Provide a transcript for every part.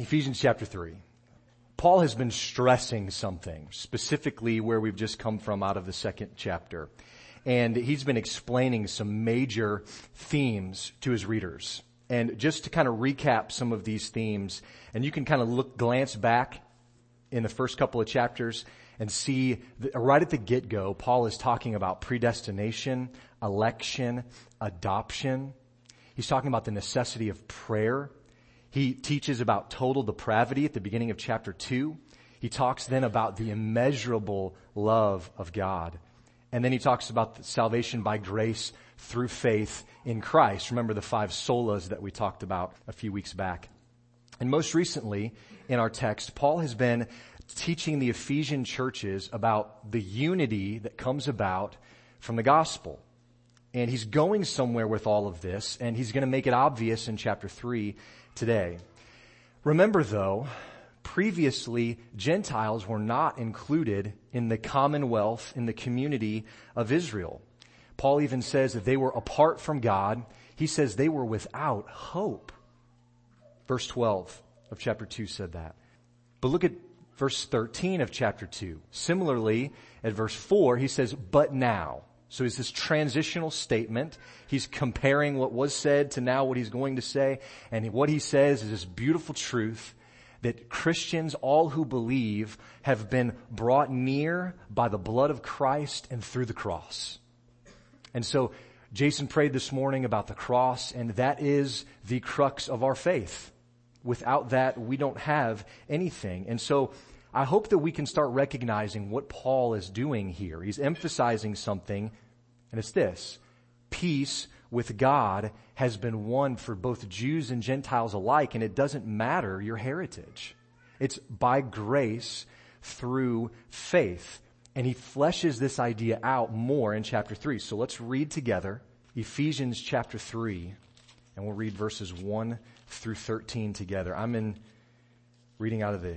Ephesians chapter 3. Paul has been stressing something, specifically where we've just come from out of the second chapter. And he's been explaining some major themes to his readers. And just to kind of recap some of these themes, and you can kind of look, glance back in the first couple of chapters and see that right at the get-go, Paul is talking about predestination, election, adoption. He's talking about the necessity of prayer. He teaches about total depravity at the beginning of chapter 2. He talks then about the immeasurable love of God. And then he talks about salvation by grace through faith in Christ. Remember the five solas that we talked about a few weeks back. And most recently in our text, Paul has been teaching the Ephesian churches about the unity that comes about from the gospel. And he's going somewhere with all of this, and he's going to make it obvious in chapter 3 today. Remember though, previously Gentiles were not included in the commonwealth, in the community of Israel. Paul even says that they were apart from God. He says they were without hope. Verse 12 of chapter 2 said that. But look at verse 13 of chapter 2. Similarly, at verse 4, he says, but now. So it's this transitional statement. He's comparing what was said to now what he's going to say. And what he says is this beautiful truth that Christians, all who believe, have been brought near by the blood of Christ and through the cross. And so Jason prayed this morning about the cross and that is the crux of our faith. Without that, we don't have anything. And so I hope that we can start recognizing what Paul is doing here. He's emphasizing something, and it's this. Peace with God has been won for both Jews and Gentiles alike, and it doesn't matter your heritage. It's by grace through faith. And he fleshes this idea out more in chapter 3. So let's read together Ephesians chapter 3, and we'll read verses 1 through 13 together. I'm in reading out of the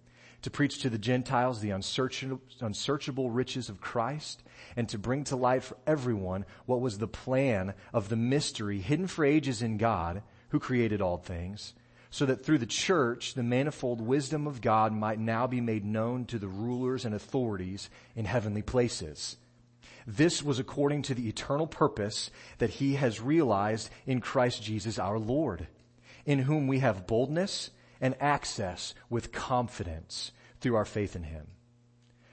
to preach to the Gentiles the unsearchable, unsearchable riches of Christ and to bring to light for everyone what was the plan of the mystery hidden for ages in God who created all things so that through the church the manifold wisdom of God might now be made known to the rulers and authorities in heavenly places. This was according to the eternal purpose that he has realized in Christ Jesus our Lord, in whom we have boldness and access with confidence through our faith in Him.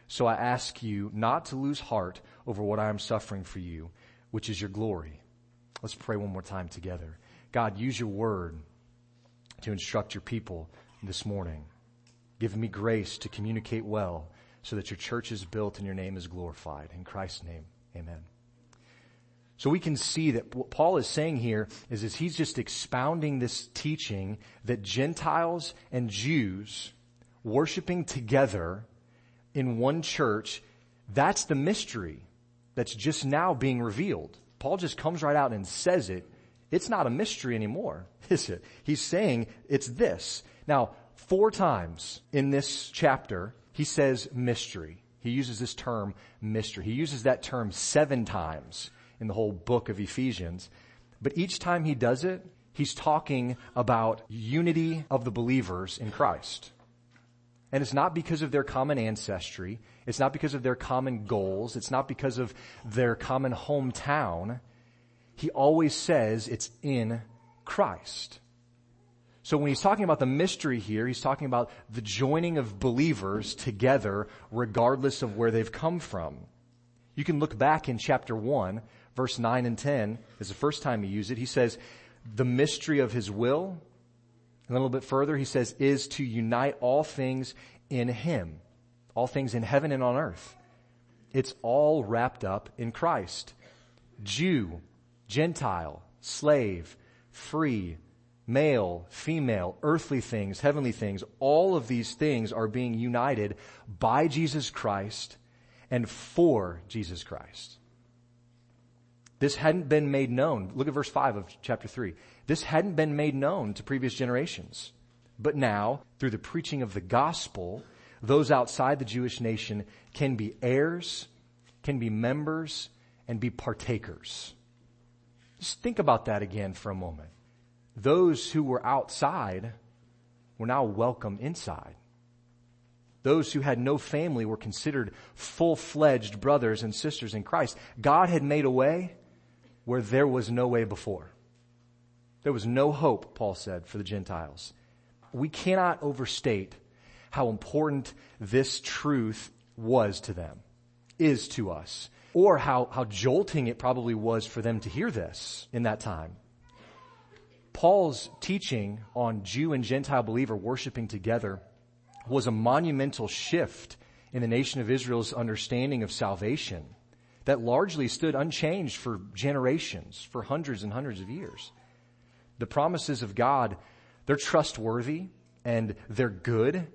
So I ask you not to lose heart over what I am suffering for you, which is your glory. Let's pray one more time together. God, use your word to instruct your people this morning. Give me grace to communicate well so that your church is built and your name is glorified. In Christ's name, amen. So we can see that what Paul is saying here is, is he's just expounding this teaching that Gentiles and Jews worshiping together in one church, that's the mystery that's just now being revealed. Paul just comes right out and says it. It's not a mystery anymore, is it? He's saying it's this. Now, four times in this chapter, he says mystery. He uses this term mystery. He uses that term seven times in the whole book of Ephesians. But each time he does it, he's talking about unity of the believers in Christ. And it's not because of their common ancestry. It's not because of their common goals. It's not because of their common hometown. He always says it's in Christ. So when he's talking about the mystery here, he's talking about the joining of believers together regardless of where they've come from. You can look back in chapter 1 verse 9 and 10 is the first time he used it. He says, the mystery of his will. And a little bit further, he says, is to unite all things in him. All things in heaven and on earth. It's all wrapped up in Christ. Jew, Gentile, slave, free, male, female, earthly things, heavenly things, all of these things are being united by Jesus Christ and for Jesus Christ. This hadn't been made known. Look at verse 5 of chapter 3. This hadn't been made known to previous generations. But now, through the preaching of the gospel, those outside the Jewish nation can be heirs, can be members, and be partakers. Just think about that again for a moment. Those who were outside were now welcome inside. Those who had no family were considered full-fledged brothers and sisters in Christ. God had made a way where there was no way before. There was no hope, Paul said, for the Gentiles. We cannot overstate how important this truth was to them, is to us, or how, how jolting it probably was for them to hear this in that time. Paul's teaching on Jew and Gentile believer worshiping together was a monumental shift in the nation of Israel's understanding of salvation that largely stood unchanged for generations, for hundreds and hundreds of years. The promises of God, they're trustworthy and they're good,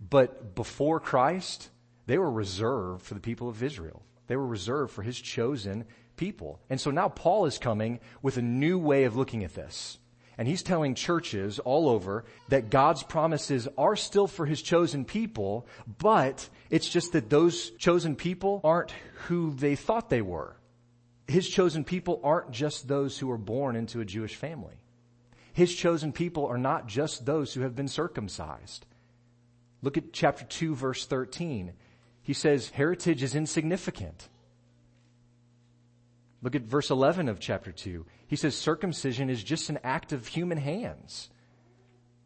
but before Christ, they were reserved for the people of Israel. They were reserved for his chosen people. And so now Paul is coming with a new way of looking at this. And he's telling churches all over that God's promises are still for his chosen people, but it's just that those chosen people aren't who they thought they were. His chosen people aren't just those who were born into a Jewish family. His chosen people are not just those who have been circumcised. Look at chapter 2 verse 13. He says heritage is insignificant. Look at verse 11 of chapter 2. He says circumcision is just an act of human hands.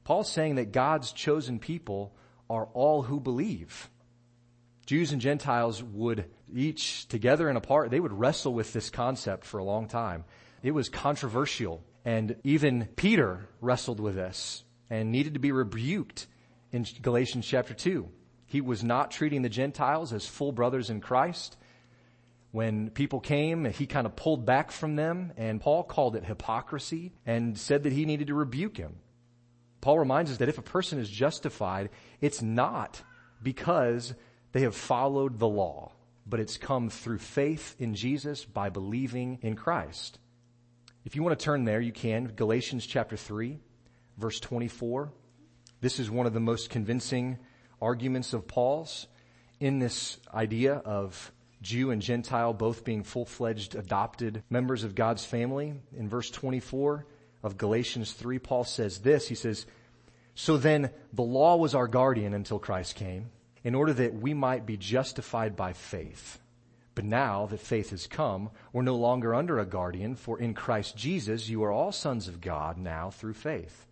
Paul's saying that God's chosen people are all who believe. Jews and Gentiles would each together and apart, they would wrestle with this concept for a long time. It was controversial and even Peter wrestled with this and needed to be rebuked in Galatians chapter 2. He was not treating the Gentiles as full brothers in Christ. When people came, he kind of pulled back from them and Paul called it hypocrisy and said that he needed to rebuke him. Paul reminds us that if a person is justified, it's not because they have followed the law, but it's come through faith in Jesus by believing in Christ. If you want to turn there, you can. Galatians chapter 3, verse 24. This is one of the most convincing arguments of Paul's in this idea of Jew and Gentile both being full-fledged adopted members of God's family. In verse 24 of Galatians 3, Paul says this, he says, so then the law was our guardian until Christ came in order that we might be justified by faith. But now that faith has come, we're no longer under a guardian, for in Christ Jesus you are all sons of God now through faith.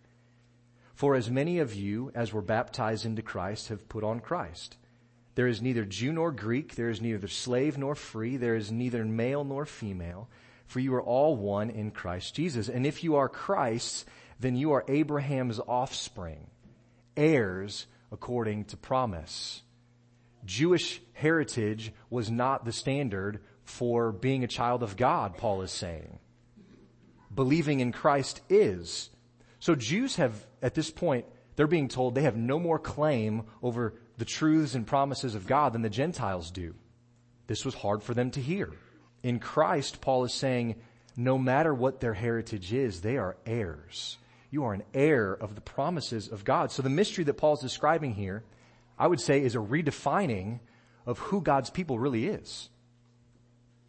For as many of you as were baptized into Christ have put on Christ. There is neither Jew nor Greek. There is neither slave nor free. There is neither male nor female. For you are all one in Christ Jesus. And if you are Christ's, then you are Abraham's offspring, heirs according to promise. Jewish heritage was not the standard for being a child of God, Paul is saying. Believing in Christ is. So Jews have, at this point, they're being told they have no more claim over the truths and promises of God than the Gentiles do. This was hard for them to hear. In Christ, Paul is saying, no matter what their heritage is, they are heirs. You are an heir of the promises of God. So the mystery that Paul's describing here, I would say, is a redefining of who God's people really is.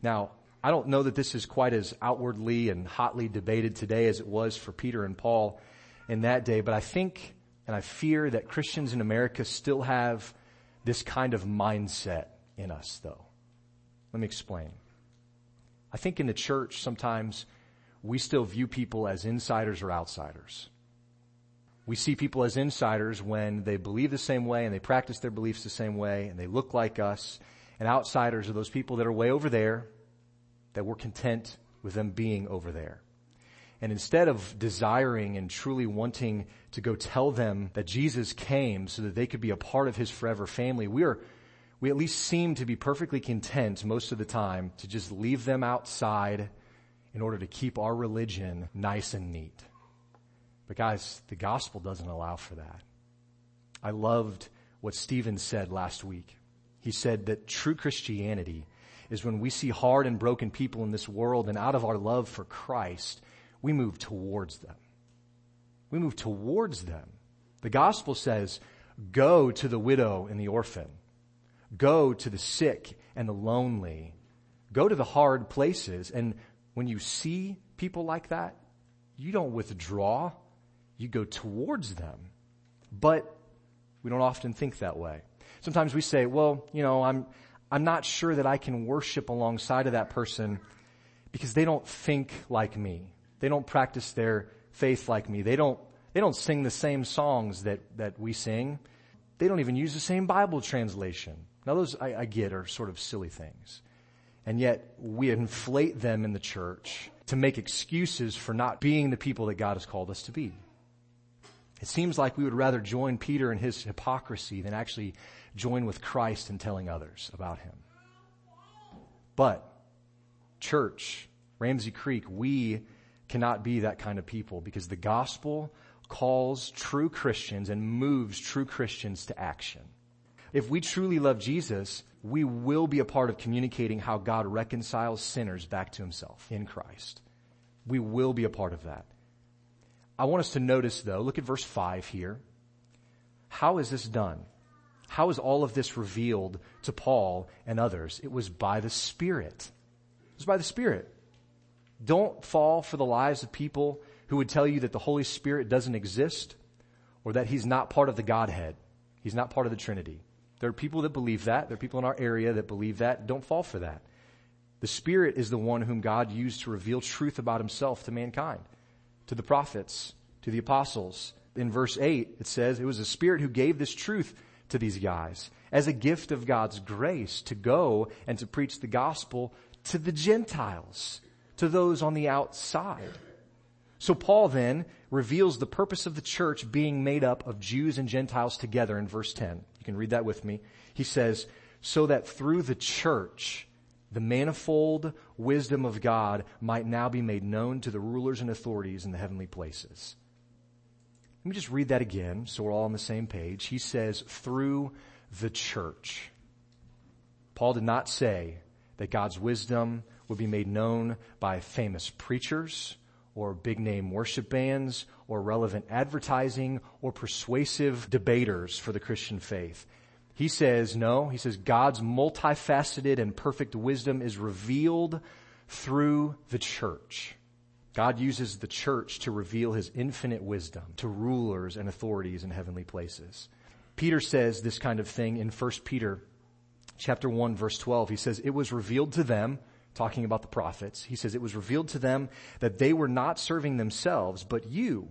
Now, I don't know that this is quite as outwardly and hotly debated today as it was for Peter and Paul in that day, but I think and I fear that Christians in America still have this kind of mindset in us though. Let me explain. I think in the church sometimes we still view people as insiders or outsiders. We see people as insiders when they believe the same way and they practice their beliefs the same way and they look like us. And outsiders are those people that are way over there that we're content with them being over there. And instead of desiring and truly wanting to go tell them that Jesus came so that they could be a part of his forever family, we are, we at least seem to be perfectly content most of the time to just leave them outside in order to keep our religion nice and neat. But guys, the gospel doesn't allow for that. I loved what Stephen said last week. He said that true Christianity is when we see hard and broken people in this world and out of our love for Christ, we move towards them. We move towards them. The gospel says, go to the widow and the orphan. Go to the sick and the lonely. Go to the hard places. And when you see people like that, you don't withdraw. You go towards them. But we don't often think that way. Sometimes we say, well, you know, I'm, I'm not sure that I can worship alongside of that person because they don't think like me. They don't practice their faith like me. They don't, they don't sing the same songs that, that we sing. They don't even use the same Bible translation. Now those I, I get are sort of silly things. And yet we inflate them in the church to make excuses for not being the people that God has called us to be. It seems like we would rather join Peter in his hypocrisy than actually join with Christ in telling others about him. But, church, Ramsey Creek, we cannot be that kind of people because the gospel calls true Christians and moves true Christians to action. If we truly love Jesus, we will be a part of communicating how God reconciles sinners back to himself in Christ. We will be a part of that. I want us to notice though, look at verse 5 here. How is this done? How is all of this revealed to Paul and others? It was by the Spirit. It was by the Spirit. Don't fall for the lies of people who would tell you that the Holy Spirit doesn't exist or that He's not part of the Godhead. He's not part of the Trinity. There are people that believe that. There are people in our area that believe that. Don't fall for that. The Spirit is the one whom God used to reveal truth about Himself to mankind, to the prophets, to the apostles. In verse 8, it says, it was the Spirit who gave this truth to these guys as a gift of God's grace to go and to preach the gospel to the Gentiles to those on the outside. So Paul then reveals the purpose of the church being made up of Jews and Gentiles together in verse 10. You can read that with me. He says, so that through the church, the manifold wisdom of God might now be made known to the rulers and authorities in the heavenly places. Let me just read that again so we're all on the same page. He says, through the church. Paul did not say that God's wisdom would be made known by famous preachers or big name worship bands or relevant advertising or persuasive debaters for the Christian faith. He says, no, he says God's multifaceted and perfect wisdom is revealed through the church. God uses the church to reveal his infinite wisdom to rulers and authorities in heavenly places. Peter says this kind of thing in 1 Peter chapter 1 verse 12. He says, it was revealed to them talking about the prophets. He says, it was revealed to them that they were not serving themselves, but you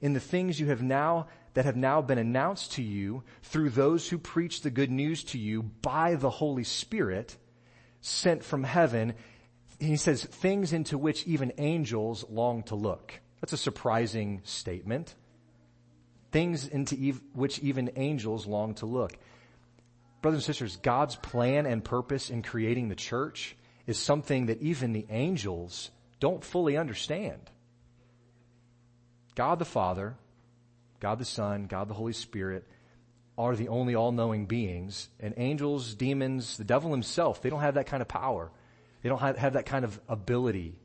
in the things you have now, that have now been announced to you through those who preach the good news to you by the Holy Spirit sent from heaven. He says, things into which even angels long to look. That's a surprising statement. Things into ev- which even angels long to look. Brothers and sisters, God's plan and purpose in creating the church is something that even the angels don't fully understand. God the Father, God the Son, God the Holy Spirit are the only all-knowing beings and angels, demons, the devil himself, they don't have that kind of power. They don't have, have that kind of ability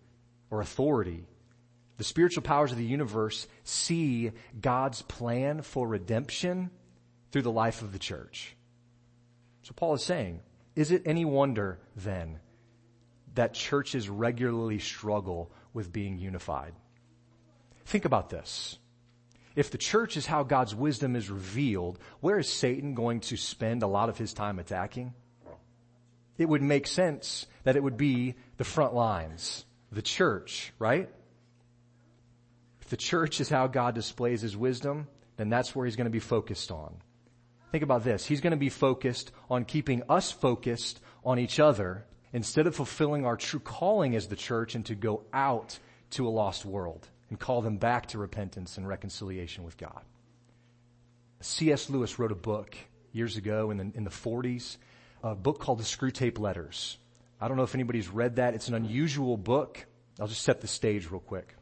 or authority. The spiritual powers of the universe see God's plan for redemption through the life of the church. So Paul is saying, is it any wonder then that churches regularly struggle with being unified. Think about this. If the church is how God's wisdom is revealed, where is Satan going to spend a lot of his time attacking? It would make sense that it would be the front lines, the church, right? If the church is how God displays his wisdom, then that's where he's going to be focused on. Think about this. He's going to be focused on keeping us focused on each other instead of fulfilling our true calling as the church and to go out to a lost world and call them back to repentance and reconciliation with God. C.S. Lewis wrote a book years ago in the, in the 40s, a book called The Screwtape Letters. I don't know if anybody's read that. It's an unusual book. I'll just set the stage real quick.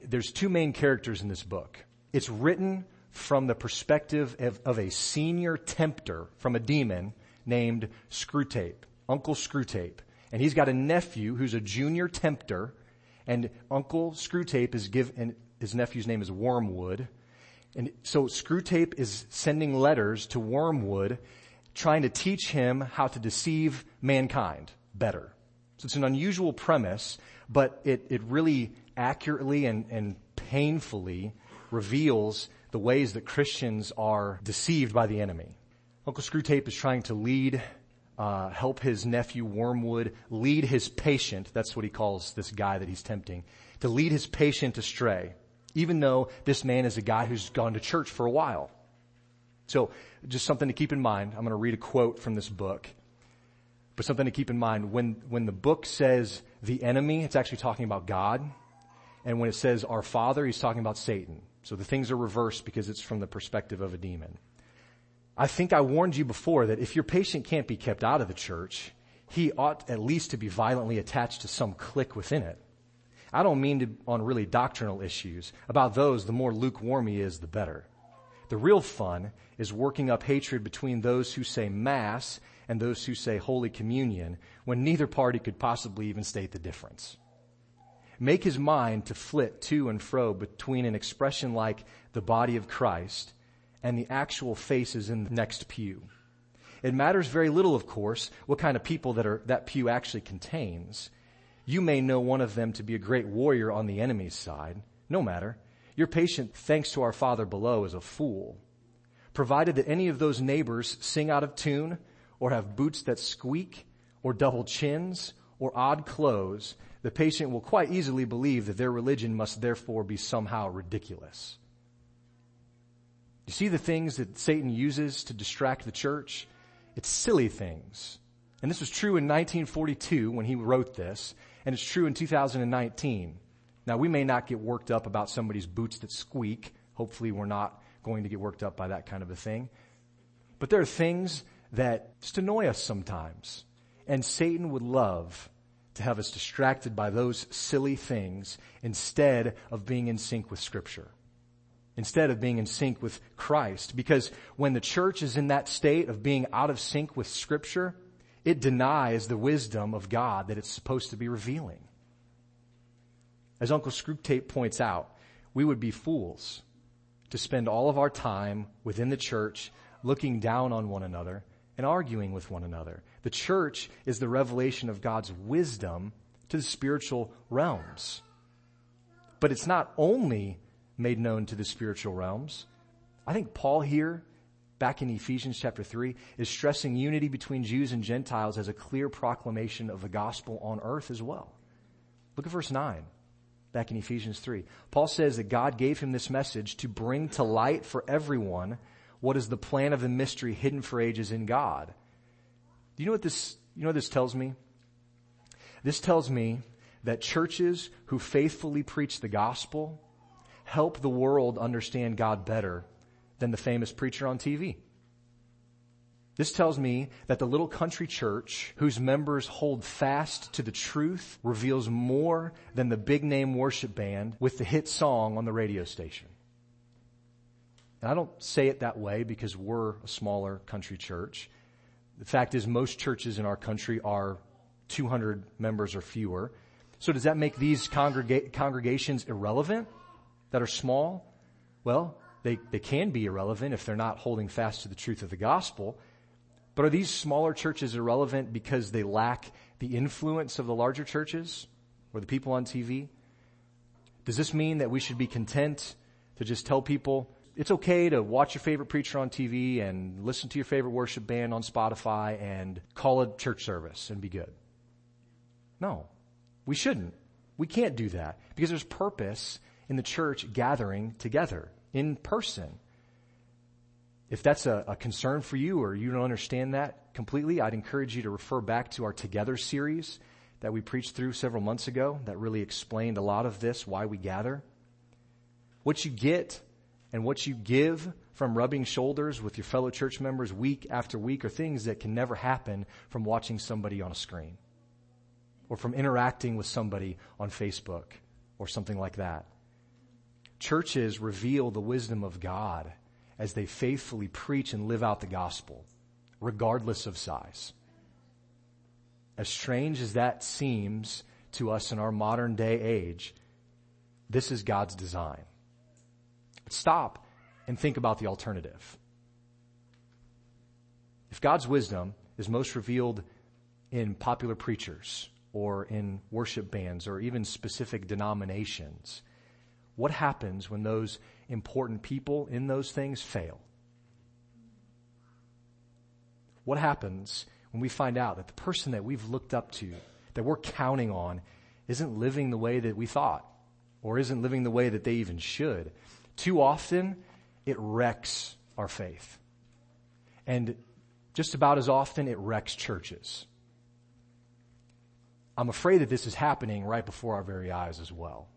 There's two main characters in this book. It's written from the perspective of, of a senior tempter from a demon named Screwtape, Uncle Screwtape. And he's got a nephew who's a junior tempter, and Uncle Screwtape is given, his nephew's name is Wormwood. And so Screwtape is sending letters to Wormwood trying to teach him how to deceive mankind better. So it's an unusual premise, but it, it really accurately and, and painfully reveals the ways that Christians are deceived by the enemy. Uncle Screwtape is trying to lead, uh, help his nephew Wormwood lead his patient, that's what he calls this guy that he's tempting, to lead his patient astray, even though this man is a guy who's gone to church for a while. So just something to keep in mind. I'm going to read a quote from this book. But something to keep in mind, when, when the book says the enemy, it's actually talking about God. And when it says our father, he's talking about Satan. So the things are reversed because it's from the perspective of a demon. I think I warned you before that if your patient can't be kept out of the church, he ought at least to be violently attached to some clique within it. I don't mean to, on really doctrinal issues. About those, the more lukewarm he is, the better. The real fun is working up hatred between those who say mass and those who say Holy Communion when neither party could possibly even state the difference make his mind to flit to and fro between an expression like the body of Christ and the actual faces in the next pew. It matters very little, of course, what kind of people that are, that pew actually contains. You may know one of them to be a great warrior on the enemy's side. No matter. Your patient, thanks to our Father below, is a fool. Provided that any of those neighbors sing out of tune, or have boots that squeak, or double chins, or odd clothes, the patient will quite easily believe that their religion must therefore be somehow ridiculous. You see the things that Satan uses to distract the church? It's silly things. And this was true in 1942 when he wrote this, and it's true in 2019. Now we may not get worked up about somebody's boots that squeak. Hopefully we're not going to get worked up by that kind of a thing. But there are things that just annoy us sometimes. And Satan would love to have us distracted by those silly things instead of being in sync with scripture. Instead of being in sync with Christ. Because when the church is in that state of being out of sync with scripture, it denies the wisdom of God that it's supposed to be revealing. As Uncle Screwtape points out, we would be fools to spend all of our time within the church looking down on one another and arguing with one another. The church is the revelation of God's wisdom to the spiritual realms. But it's not only made known to the spiritual realms. I think Paul here, back in Ephesians chapter 3, is stressing unity between Jews and Gentiles as a clear proclamation of the gospel on earth as well. Look at verse 9, back in Ephesians 3. Paul says that God gave him this message to bring to light for everyone what is the plan of the mystery hidden for ages in God. Do you know what this, you know what this tells me? This tells me that churches who faithfully preach the gospel help the world understand God better than the famous preacher on TV. This tells me that the little country church whose members hold fast to the truth reveals more than the big name worship band with the hit song on the radio station. And I don't say it that way because we're a smaller country church. The fact is most churches in our country are 200 members or fewer. So does that make these congrega- congregations irrelevant that are small? Well, they, they can be irrelevant if they're not holding fast to the truth of the gospel. But are these smaller churches irrelevant because they lack the influence of the larger churches or the people on TV? Does this mean that we should be content to just tell people, it's okay to watch your favorite preacher on TV and listen to your favorite worship band on Spotify and call a church service and be good. No, we shouldn't. We can't do that because there's purpose in the church gathering together in person. If that's a, a, concern for you or you don't understand that completely, I'd encourage you to refer back to our Together series that we preached through several months ago that really explained a lot of this, why we gather. What you get and what you give from rubbing shoulders with your fellow church members week after week are things that can never happen from watching somebody on a screen or from interacting with somebody on Facebook or something like that. Churches reveal the wisdom of God as they faithfully preach and live out the gospel, regardless of size. As strange as that seems to us in our modern day age, this is God's design. Stop and think about the alternative. If God's wisdom is most revealed in popular preachers or in worship bands or even specific denominations, what happens when those important people in those things fail? What happens when we find out that the person that we've looked up to, that we're counting on, isn't living the way that we thought, or isn't living the way that they even should. Too often, it wrecks our faith. And just about as often, it wrecks churches. I'm afraid that this is happening right before our very eyes as well.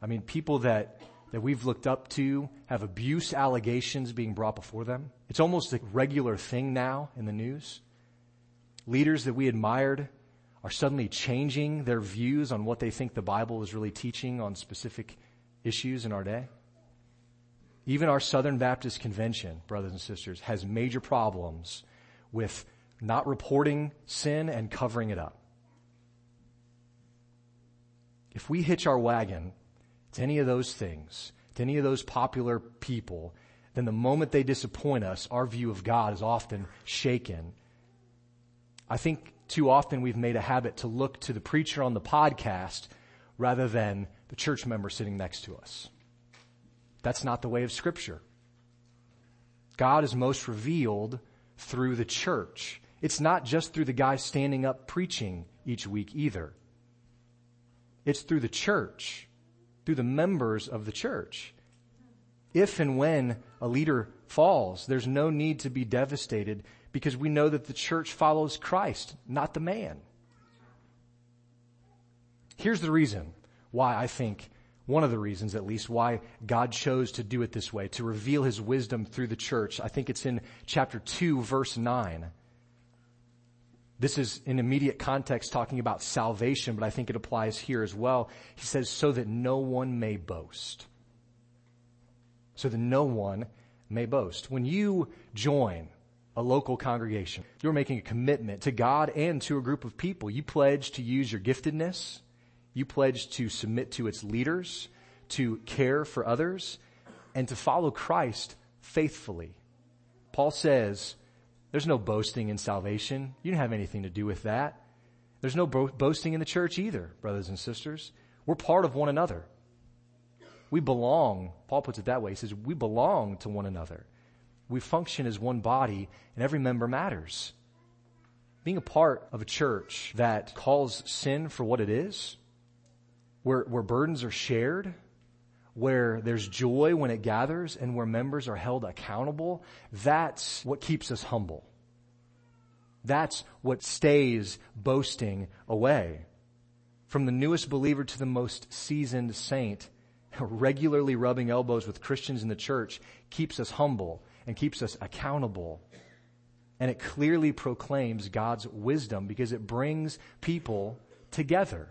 I mean, people that, that we've looked up to have abuse allegations being brought before them. It's almost a regular thing now in the news leaders that we admired are suddenly changing their views on what they think the Bible is really teaching on specific issues in our day. Even our Southern Baptist Convention, brothers and sisters, has major problems with not reporting sin and covering it up. If we hitch our wagon to any of those things, to any of those popular people, then the moment they disappoint us, our view of God is often shaken I think too often we've made a habit to look to the preacher on the podcast rather than the church member sitting next to us. That's not the way of scripture. God is most revealed through the church. It's not just through the guy standing up preaching each week either. It's through the church, through the members of the church. If and when a leader falls, there's no need to be devastated because we know that the church follows Christ, not the man. Here's the reason why I think, one of the reasons at least, why God chose to do it this way, to reveal his wisdom through the church. I think it's in chapter 2 verse 9. This is in immediate context talking about salvation, but I think it applies here as well. He says, so that no one may boast. So that no one may boast. When you join a local congregation. You're making a commitment to God and to a group of people. You pledge to use your giftedness. You pledge to submit to its leaders, to care for others, and to follow Christ faithfully. Paul says, there's no boasting in salvation. You don't have anything to do with that. There's no bo- boasting in the church either, brothers and sisters. We're part of one another. We belong, Paul puts it that way. He says, we belong to one another. We function as one body and every member matters. Being a part of a church that calls sin for what it is, where, where burdens are shared, where there's joy when it gathers and where members are held accountable, that's what keeps us humble. That's what stays boasting away. From the newest believer to the most seasoned saint, regularly rubbing elbows with Christians in the church keeps us humble and keeps us accountable. And it clearly proclaims God's wisdom because it brings people together.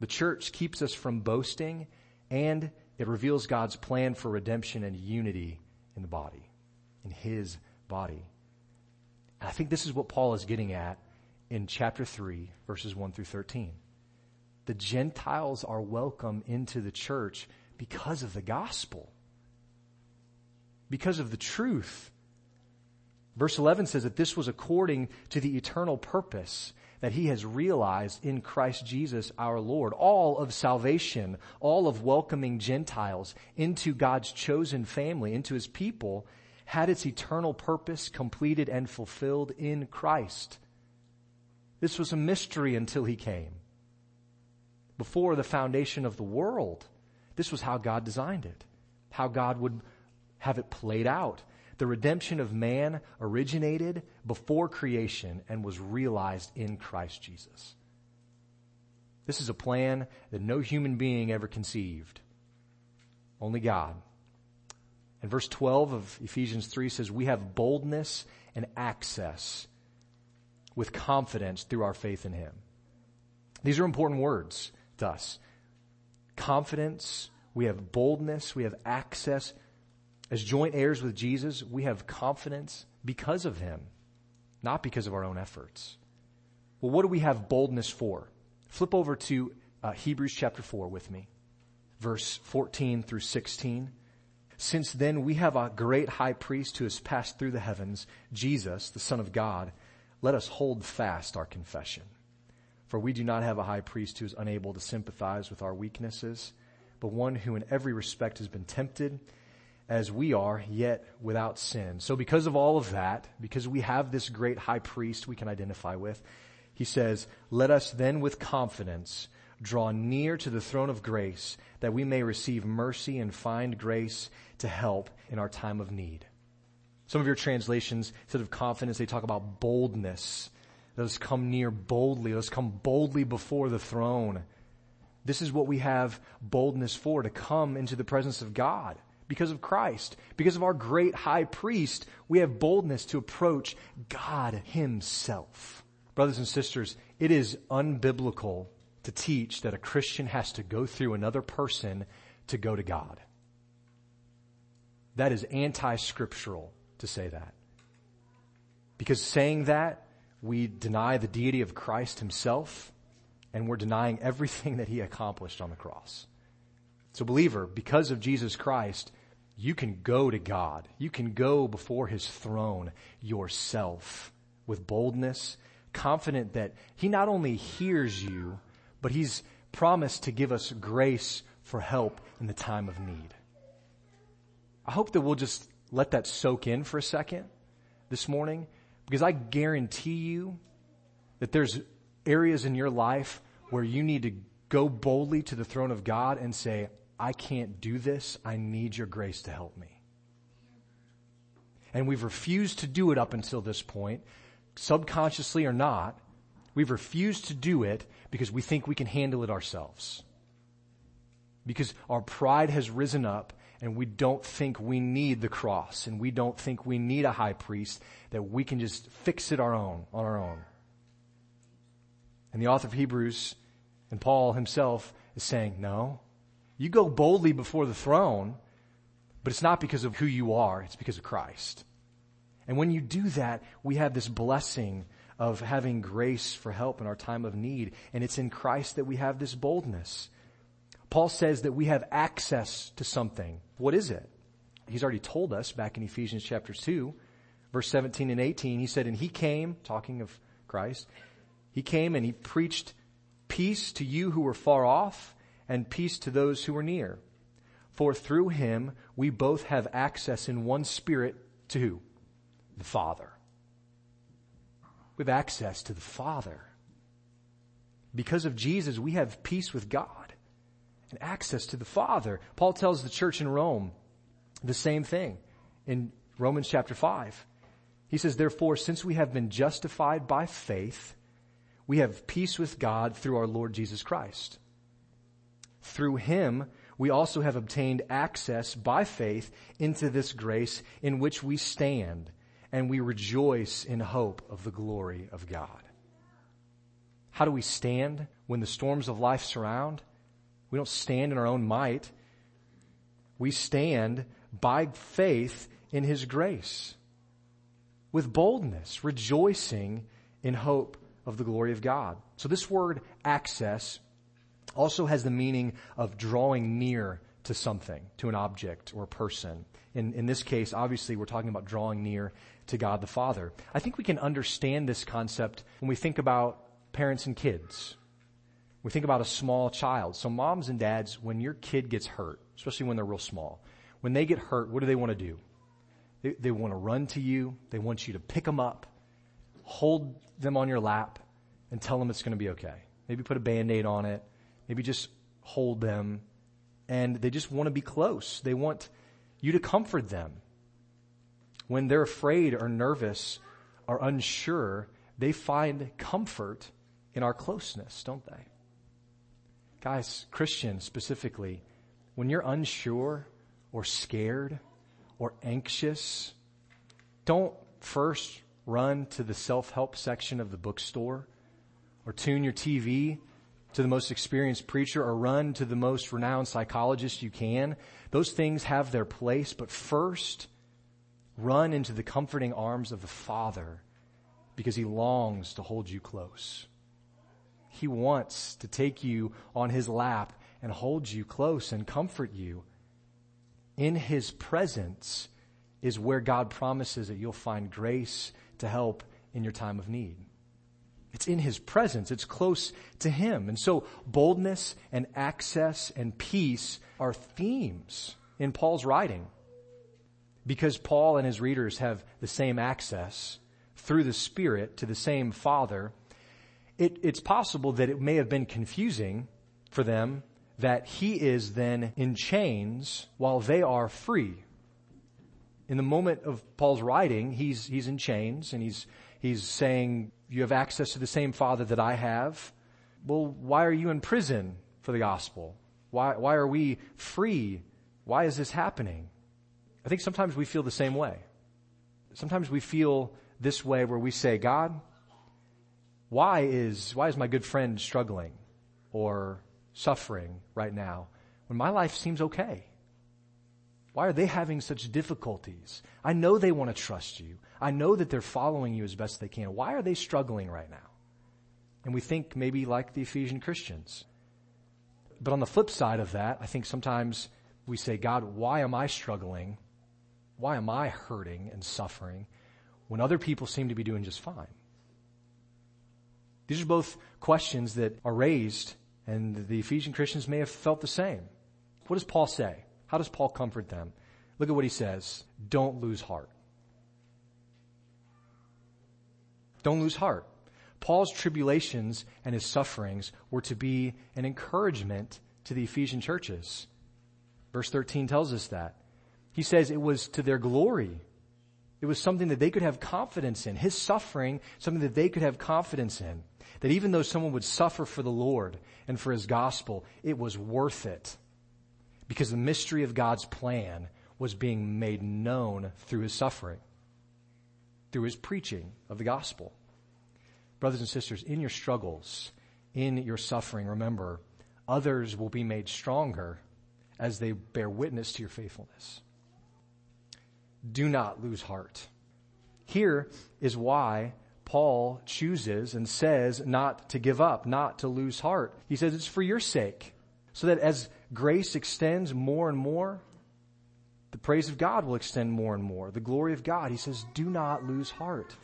The church keeps us from boasting and it reveals God's plan for redemption and unity in the body, in his body. And I think this is what Paul is getting at in chapter 3, verses 1 through 13. The Gentiles are welcome into the church because of the gospel because of the truth. Verse 11 says that this was according to the eternal purpose that he has realized in Christ Jesus our Lord. All of salvation, all of welcoming Gentiles into God's chosen family, into his people, had its eternal purpose completed and fulfilled in Christ. This was a mystery until he came. Before the foundation of the world, this was how God designed it. How God would have it played out. The redemption of man originated before creation and was realized in Christ Jesus. This is a plan that no human being ever conceived. Only God. And verse 12 of Ephesians 3 says, We have boldness and access with confidence through our faith in Him. These are important words to us. Confidence, we have boldness, we have access. As joint heirs with Jesus, we have confidence because of Him, not because of our own efforts. Well, what do we have boldness for? Flip over to uh, Hebrews chapter 4 with me, verse 14 through 16. Since then we have a great high priest who has passed through the heavens, Jesus, the Son of God. Let us hold fast our confession. For we do not have a high priest who is unable to sympathize with our weaknesses, but one who in every respect has been tempted as we are, yet without sin. So because of all of that, because we have this great high priest we can identify with, he says, let us then with confidence draw near to the throne of grace that we may receive mercy and find grace to help in our time of need. Some of your translations, instead of confidence, they talk about boldness. Let us come near boldly. Let us come boldly before the throne. This is what we have boldness for, to come into the presence of God. Because of Christ, because of our great high priest, we have boldness to approach God himself. Brothers and sisters, it is unbiblical to teach that a Christian has to go through another person to go to God. That is anti-scriptural to say that. Because saying that, we deny the deity of Christ himself, and we're denying everything that he accomplished on the cross. So believer, because of Jesus Christ, you can go to God. You can go before his throne yourself with boldness, confident that he not only hears you, but he's promised to give us grace for help in the time of need. I hope that we'll just let that soak in for a second this morning because I guarantee you that there's areas in your life where you need to go boldly to the throne of God and say, I can't do this. I need your grace to help me. And we've refused to do it up until this point, subconsciously or not. We've refused to do it because we think we can handle it ourselves. Because our pride has risen up and we don't think we need the cross and we don't think we need a high priest that we can just fix it our own on our own. And the author of Hebrews and Paul himself is saying, no, you go boldly before the throne, but it's not because of who you are, it's because of Christ. And when you do that, we have this blessing of having grace for help in our time of need. And it's in Christ that we have this boldness. Paul says that we have access to something. What is it? He's already told us back in Ephesians chapter 2, verse 17 and 18. He said, and he came, talking of Christ, he came and he preached peace to you who were far off and peace to those who are near. For through him we both have access in one spirit to? The Father. We have access to the Father. Because of Jesus, we have peace with God and access to the Father. Paul tells the church in Rome the same thing in Romans chapter 5. He says, therefore, since we have been justified by faith, we have peace with God through our Lord Jesus Christ. Through him, we also have obtained access by faith into this grace in which we stand and we rejoice in hope of the glory of God. How do we stand when the storms of life surround? We don't stand in our own might. We stand by faith in His grace with boldness, rejoicing in hope of the glory of God. So this word access also has the meaning of drawing near to something, to an object or a person. In, in this case, obviously, we're talking about drawing near to God the Father. I think we can understand this concept when we think about parents and kids. We think about a small child. So moms and dads, when your kid gets hurt, especially when they're real small, when they get hurt, what do they want to do? They, they want to run to you. They want you to pick them up, hold them on your lap, and tell them it's going to be okay. Maybe put a band-aid on it. Maybe just hold them. And they just want to be close. They want you to comfort them. When they're afraid or nervous or unsure, they find comfort in our closeness, don't they? Guys, Christians specifically, when you're unsure or scared or anxious, don't first run to the self-help section of the bookstore or tune your TV to the most experienced preacher or run to the most renowned psychologist you can. Those things have their place, but first run into the comforting arms of the Father because he longs to hold you close. He wants to take you on his lap and hold you close and comfort you. In his presence is where God promises that you'll find grace to help in your time of need. It's in His presence. It's close to Him. And so boldness and access and peace are themes in Paul's writing. Because Paul and his readers have the same access through the Spirit to the same Father, it, it's possible that it may have been confusing for them that he is then in chains while they are free. In the moment of Paul's writing, he's, he's in chains and he's, he's saying, you have access to the same Father that I have. Well, why are you in prison for the gospel? Why, why are we free? Why is this happening? I think sometimes we feel the same way. Sometimes we feel this way where we say, God, why is, why is my good friend struggling or suffering right now when my life seems okay? Why are they having such difficulties? I know they want to trust you. I know that they're following you as best they can. Why are they struggling right now? And we think maybe like the Ephesian Christians. But on the flip side of that, I think sometimes we say, God, why am I struggling? Why am I hurting and suffering when other people seem to be doing just fine? These are both questions that are raised, and the Ephesian Christians may have felt the same. What does Paul say? How does Paul comfort them? Look at what he says. Don't lose heart. Don't lose heart. Paul's tribulations and his sufferings were to be an encouragement to the Ephesian churches. Verse 13 tells us that. He says it was to their glory. It was something that they could have confidence in. His suffering, something that they could have confidence in. That even though someone would suffer for the Lord and for his gospel, it was worth it because the mystery of God's plan was being made known through his suffering, through his preaching of the gospel. Brothers and sisters, in your struggles, in your suffering, remember, others will be made stronger as they bear witness to your faithfulness. Do not lose heart. Here is why Paul chooses and says not to give up, not to lose heart. He says it's for your sake. So that as grace extends more and more, the praise of God will extend more and more. The glory of God, he says, do not lose heart.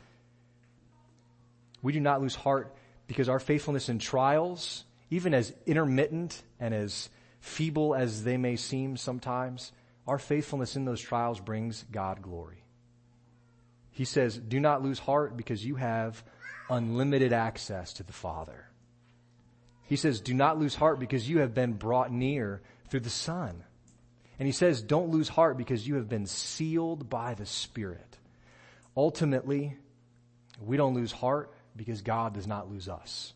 We do not lose heart because our faithfulness in trials, even as intermittent and as feeble as they may seem sometimes, our faithfulness in those trials brings God glory. He says, do not lose heart because you have unlimited access to the Father. He says, do not lose heart because you have been brought near through the Son. And he says, don't lose heart because you have been sealed by the Spirit. Ultimately, we don't lose heart because God does not lose us.